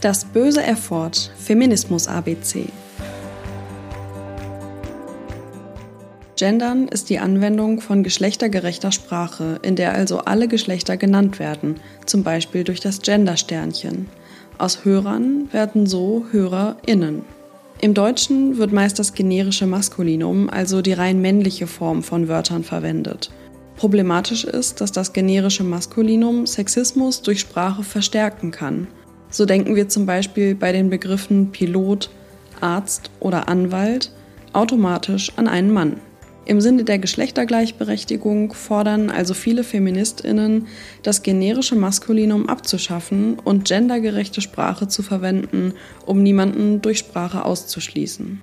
Das böse Erford Feminismus ABC. Gendern ist die Anwendung von geschlechtergerechter Sprache, in der also alle Geschlechter genannt werden, zum Beispiel durch das Gendersternchen. Aus Hörern werden so HörerInnen. Im Deutschen wird meist das generische Maskulinum, also die rein männliche Form von Wörtern verwendet. Problematisch ist, dass das generische Maskulinum Sexismus durch Sprache verstärken kann – so denken wir zum Beispiel bei den Begriffen Pilot, Arzt oder Anwalt automatisch an einen Mann. Im Sinne der Geschlechtergleichberechtigung fordern also viele Feministinnen, das generische Maskulinum abzuschaffen und gendergerechte Sprache zu verwenden, um niemanden durch Sprache auszuschließen.